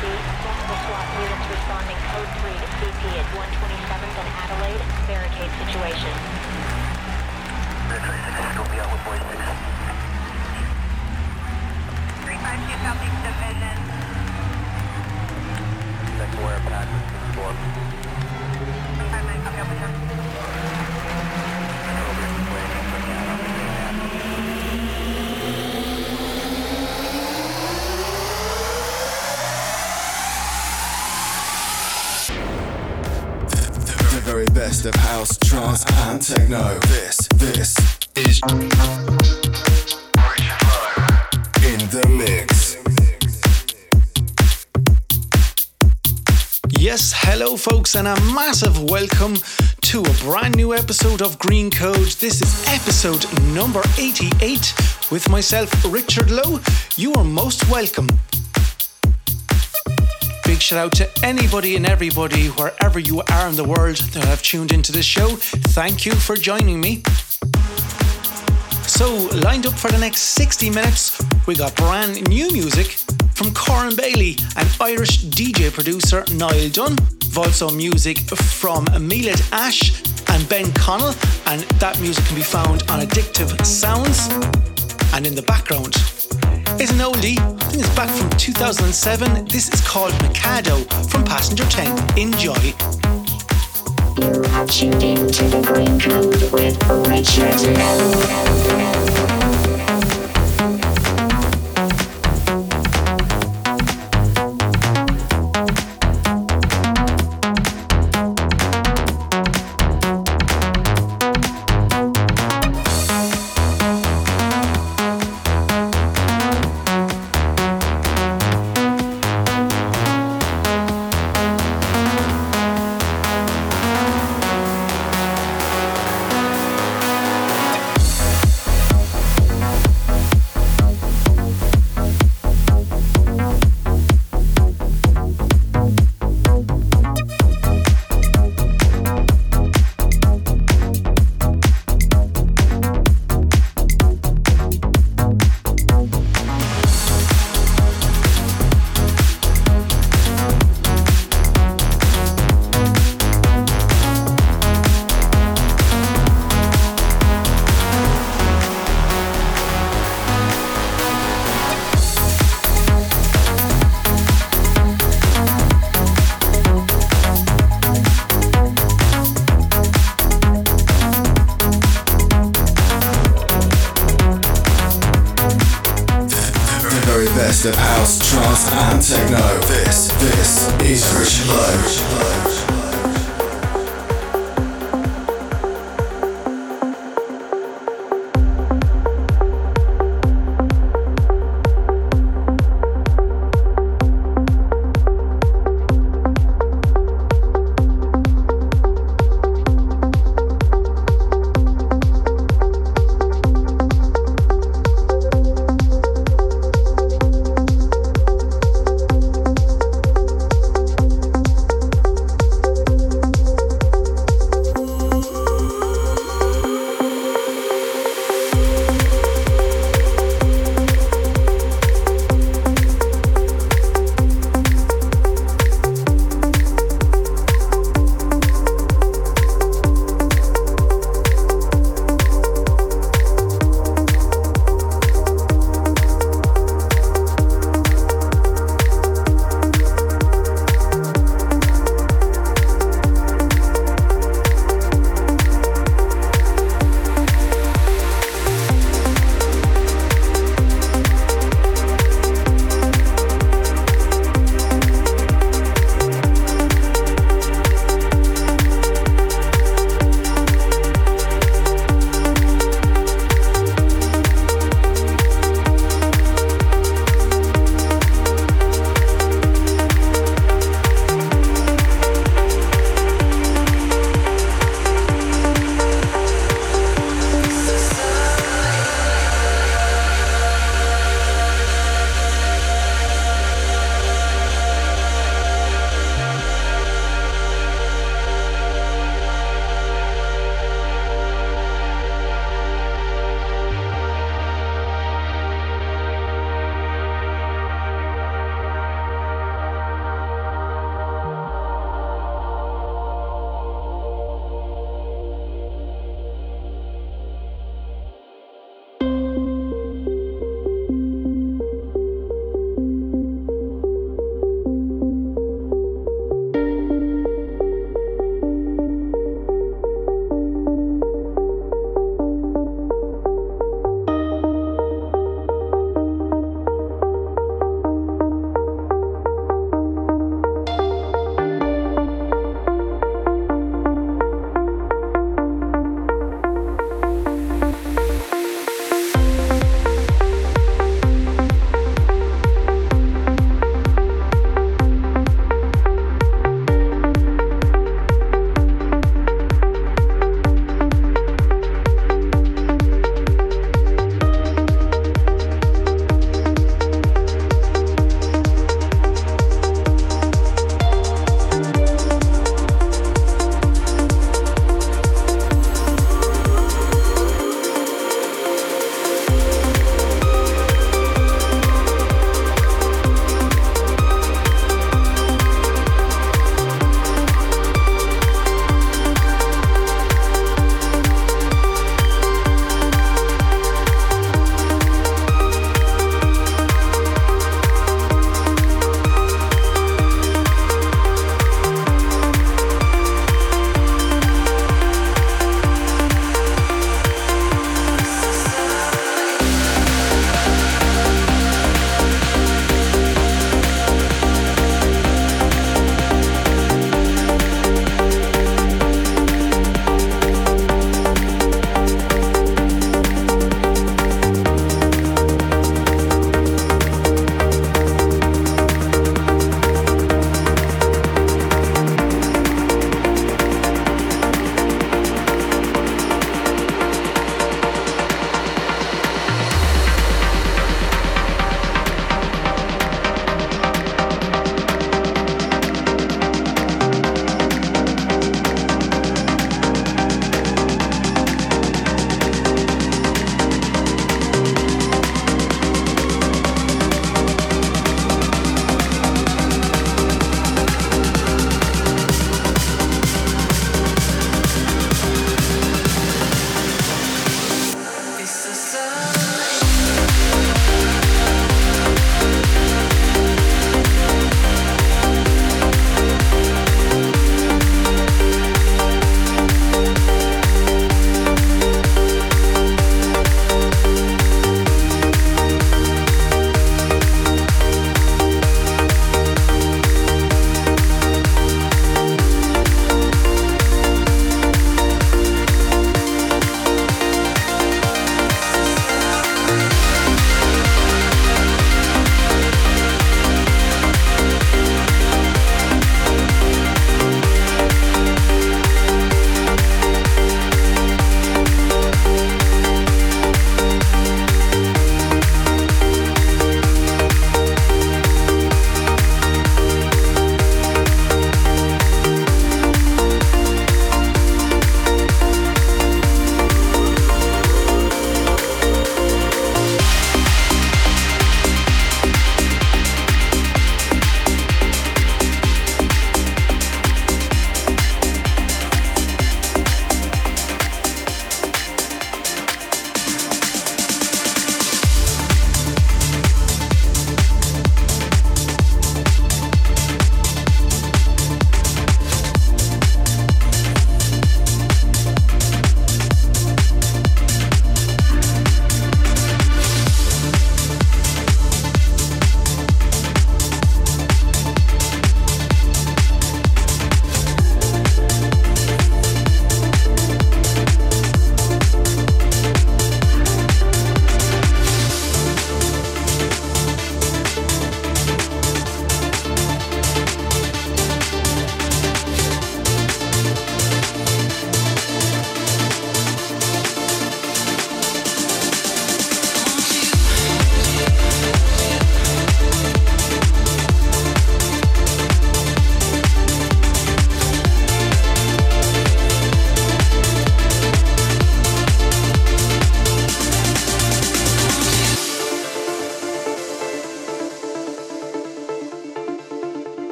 Multiple SWAT units responding code 3 to CP at 127th and Adelaide. Barricade situation. Three five two Southeast Division. One five nine, copy, open very best of house, trance, and techno. This, this is in the mix. Yes, hello, folks, and a massive welcome to a brand new episode of Green Code. This is episode number 88 with myself, Richard Lowe. You are most welcome. Big shout out to anybody and everybody, wherever you are in the world, that have tuned into this show. Thank you for joining me. So, lined up for the next 60 minutes, we got brand new music from Corin Bayley and Irish DJ producer Niall Dunne. Also music from Milad Ash and Ben McConnell, and that music can be found on Addictive Sounds. And in the background is an oldie, I think it's back from 2007. This is called Mikado from Passenger 10. Enjoy. You are tuned into the Green Code with Richard.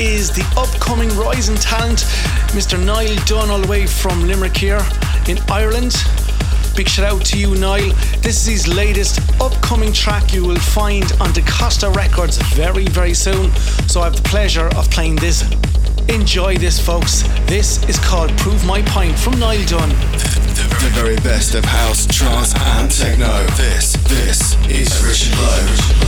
Is the upcoming rising talent, Mr. Niall Dunne, all the way from Limerick here in Ireland. Big shout out to you, Niall. This is his latest upcoming track you will find on DaCosta Records very, very soon. So I have the pleasure of playing this. Enjoy this, folks. This is called Prove My Point from Niall Dunne. The very best of house, trance, and techno. This, this is Richard Lowe.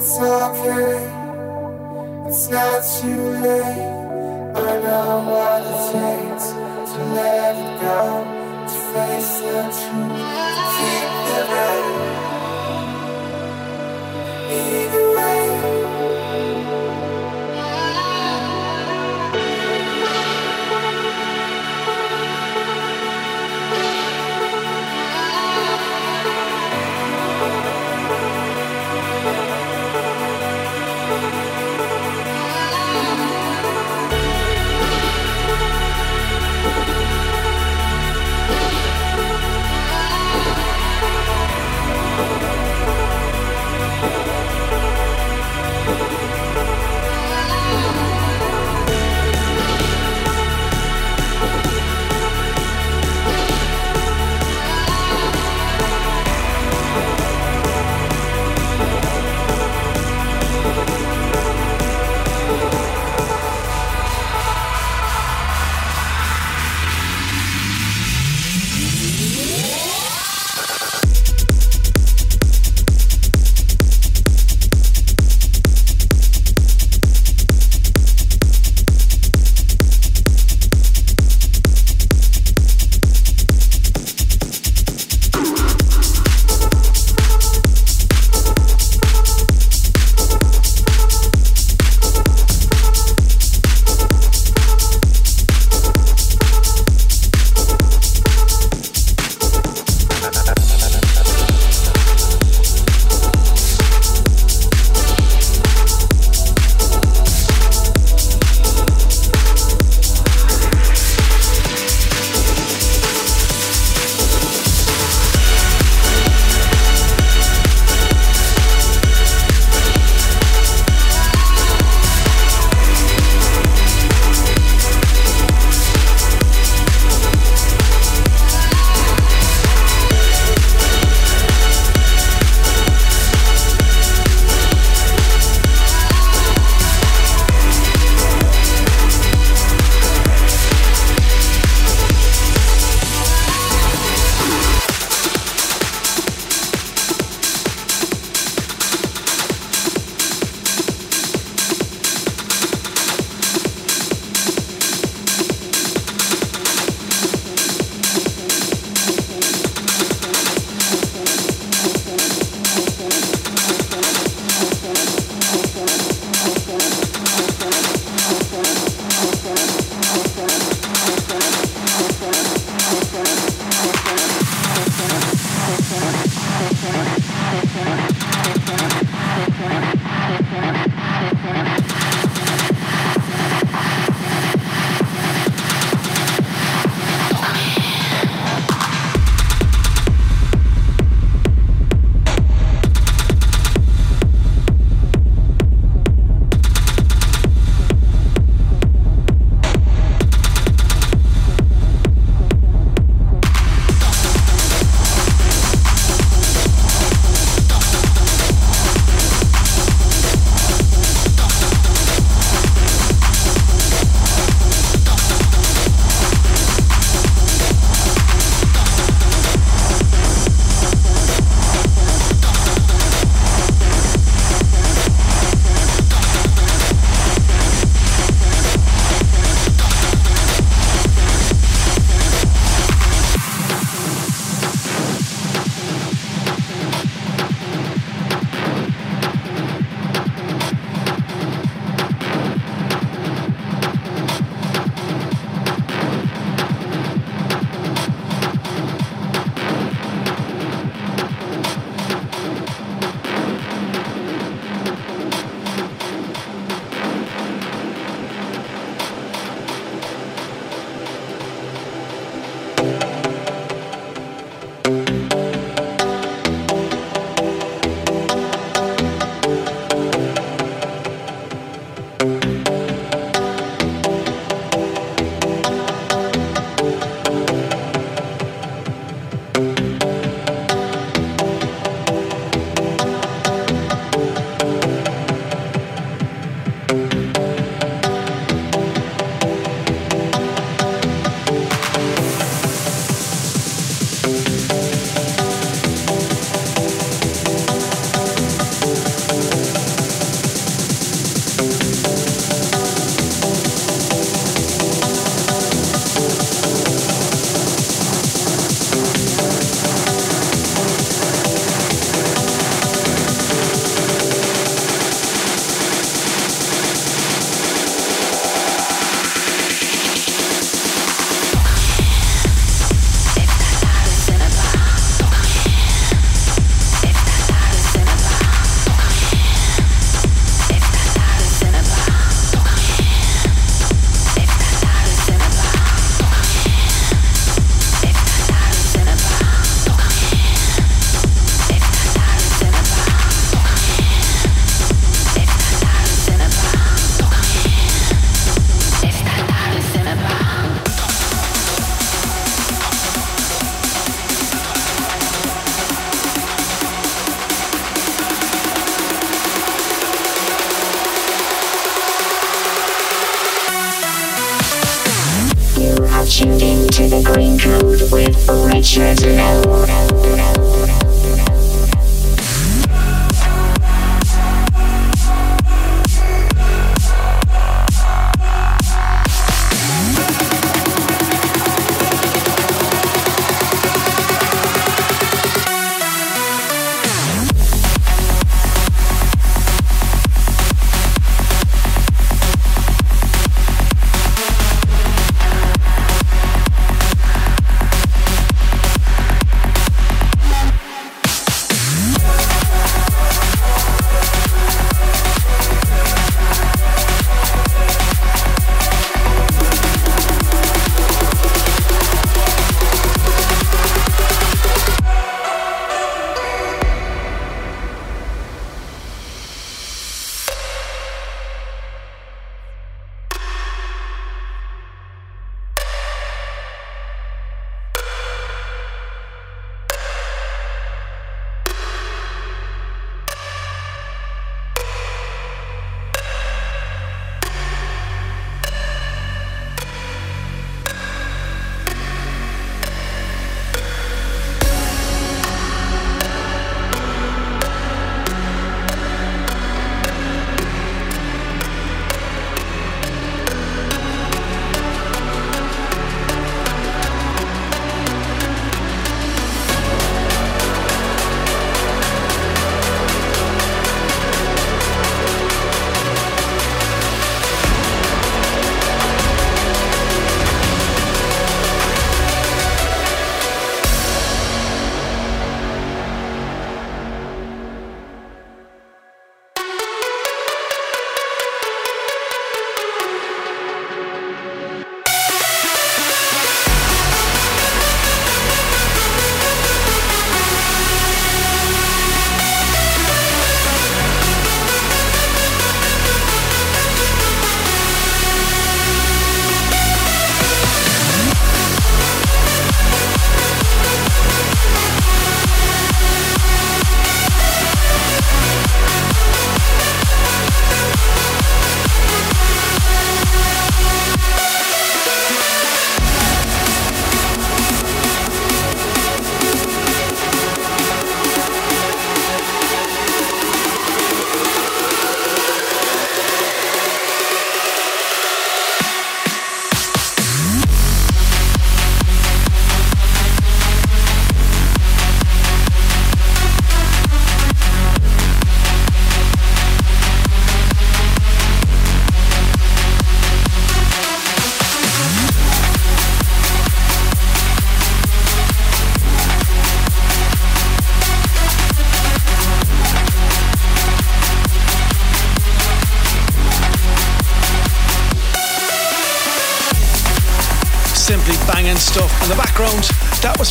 it's okay. It's not too late. I know what it takes to let it go, to face the truth, to keep the.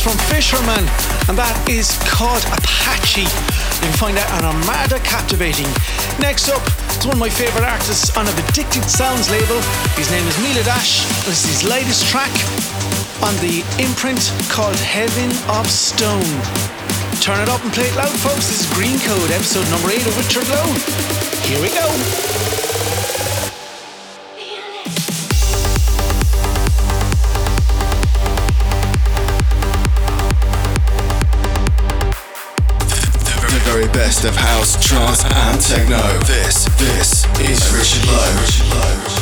From Fisherman, and that is called Apache. You can find that on Armada Captivating. Next up, it's one of my favourite artists on a Addicted Sounds label. His name is Milad Ash. This is his latest track on the imprint called Heaven of Stone. Turn it up and play it loud, folks. This is Greencode, episode number 8 of Richard Lowe. Here we go. Best of house, trance, and techno. This, this is Richard Lowe.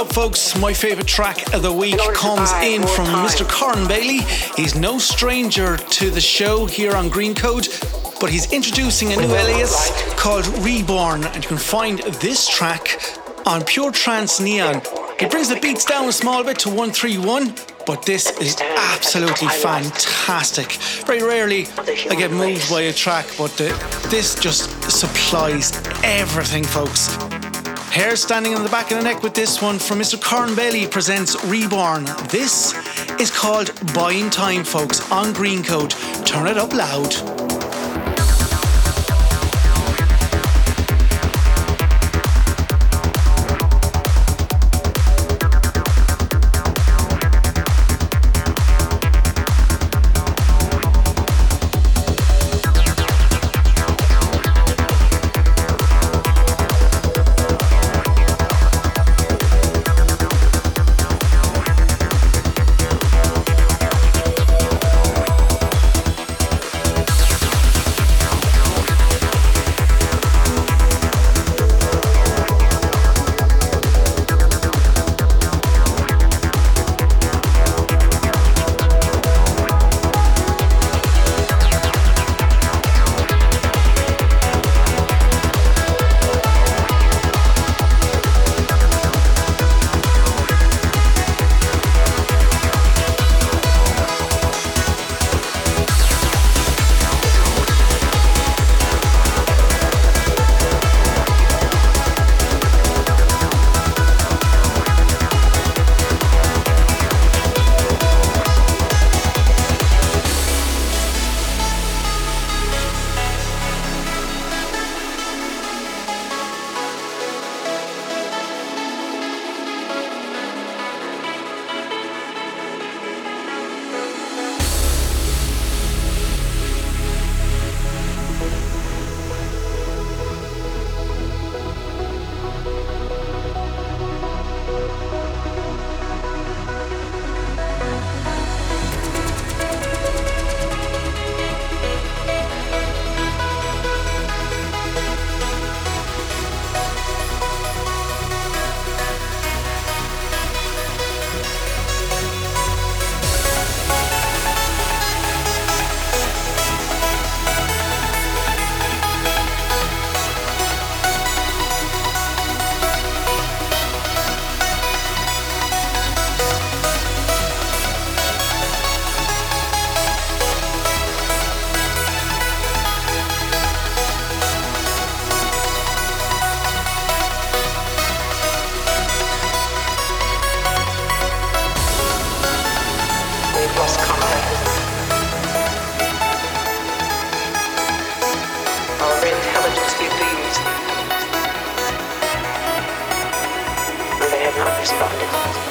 Up, folks, my favourite track of the week comes in from Mr. Corin Bayley. He's no stranger to the show here on Greencode, but he's introducing a new alias called Reborn, and you can find this track on Pure Trance Neon. He brings the beats down a small bit to 131, but this is absolutely fantastic. Very rarely I get moved by a track, but uh, this just supplies everything, folks. Hair standing on the back of the neck with this one from Mr. Corin Bayley presents Reborn. This is called Buying Time, folks, on Greencode. Turn it up loud. responded.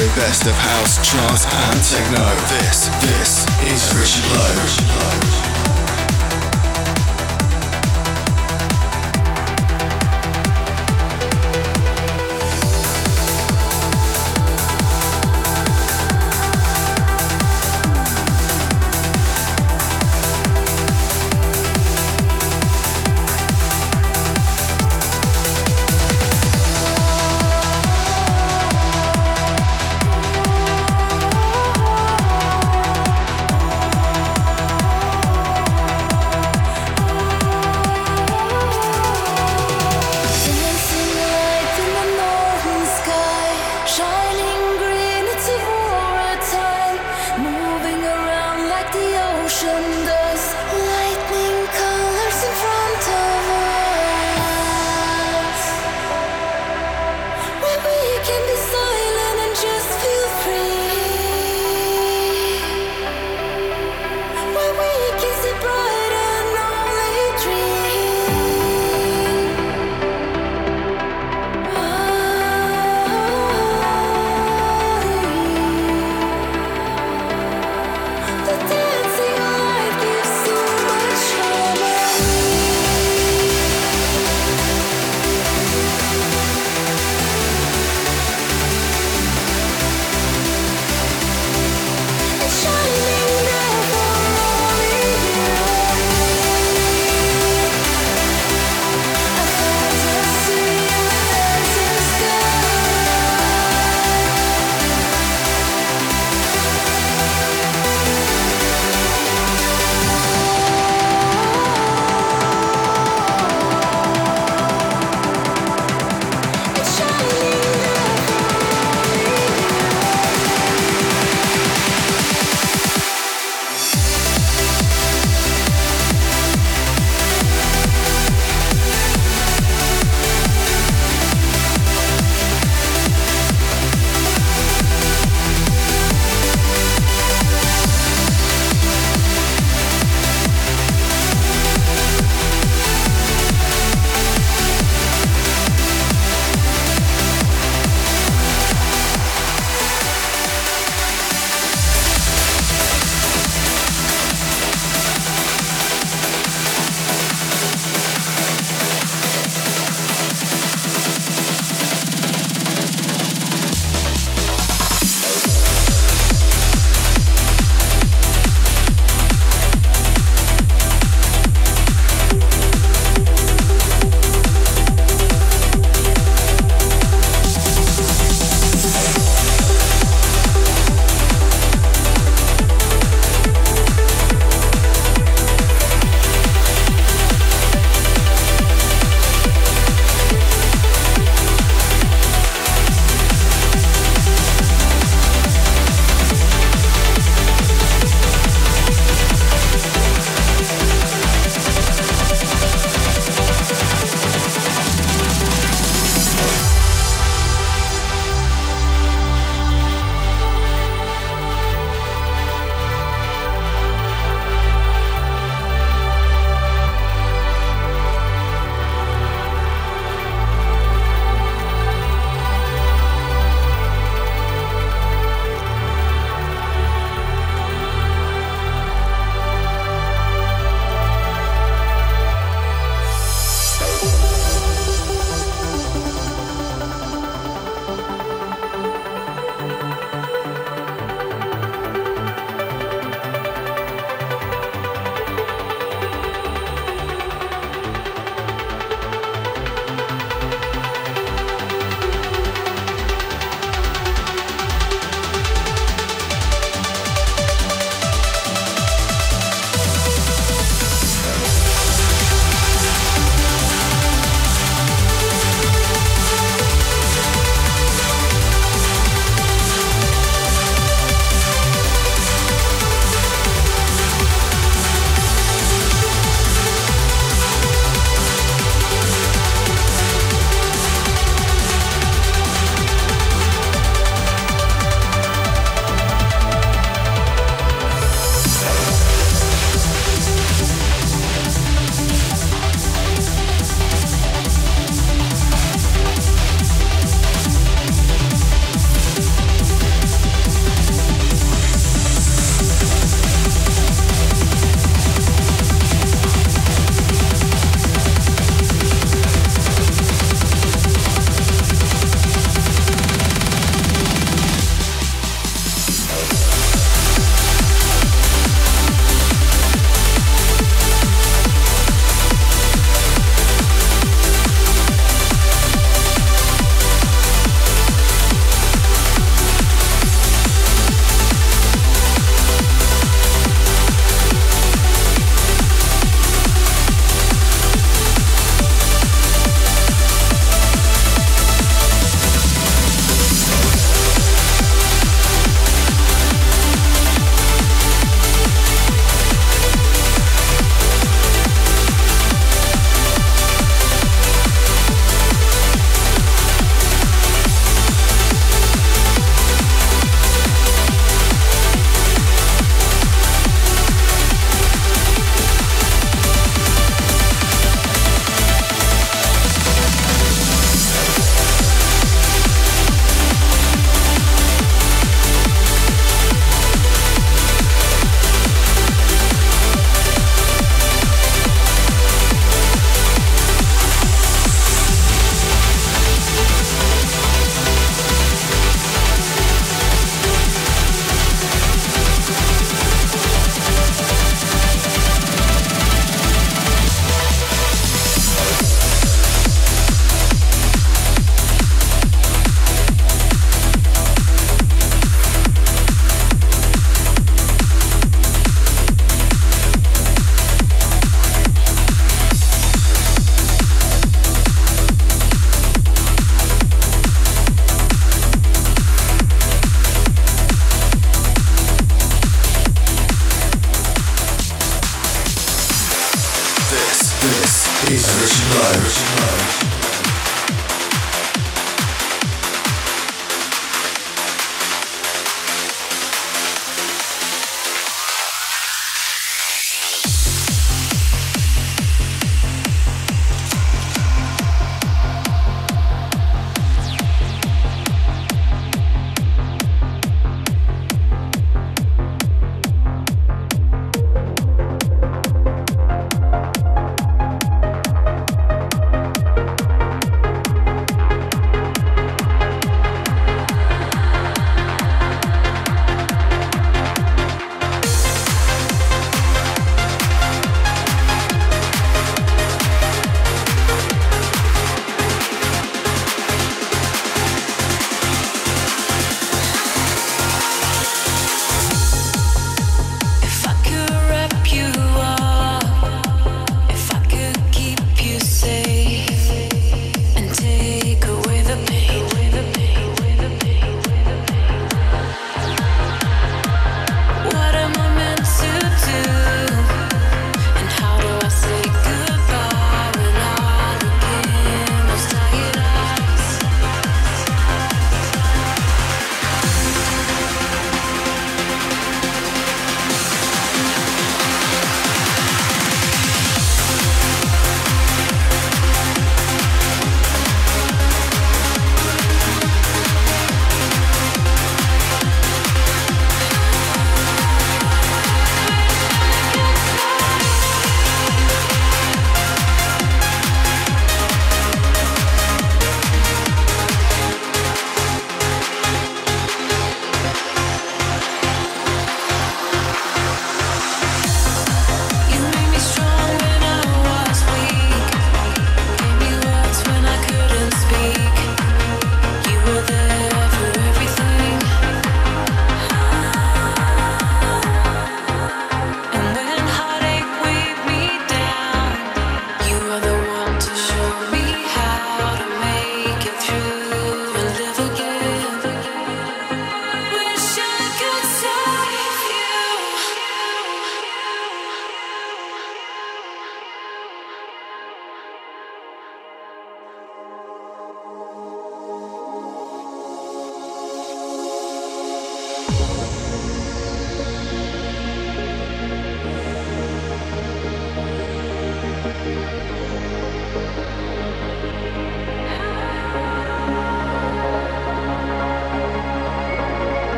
Very best of house, trance, and techno. This, this is Richard Lowe.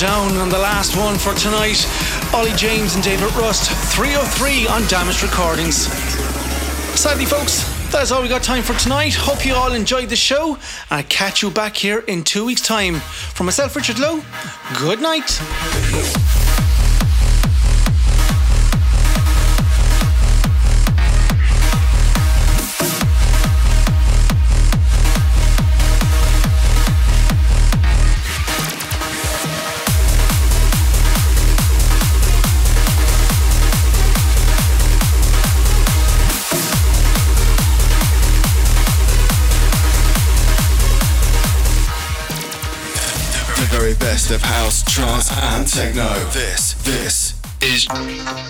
Down on the last one for tonight. Olly James and David Rust, 303 on Damaged Recordings. Sadly, folks, that's all we got time for tonight. Hope you all enjoyed the show. I catch you back here in two weeks' time. For myself, Richard Lowe, good night. Trance, and techno. This, this is.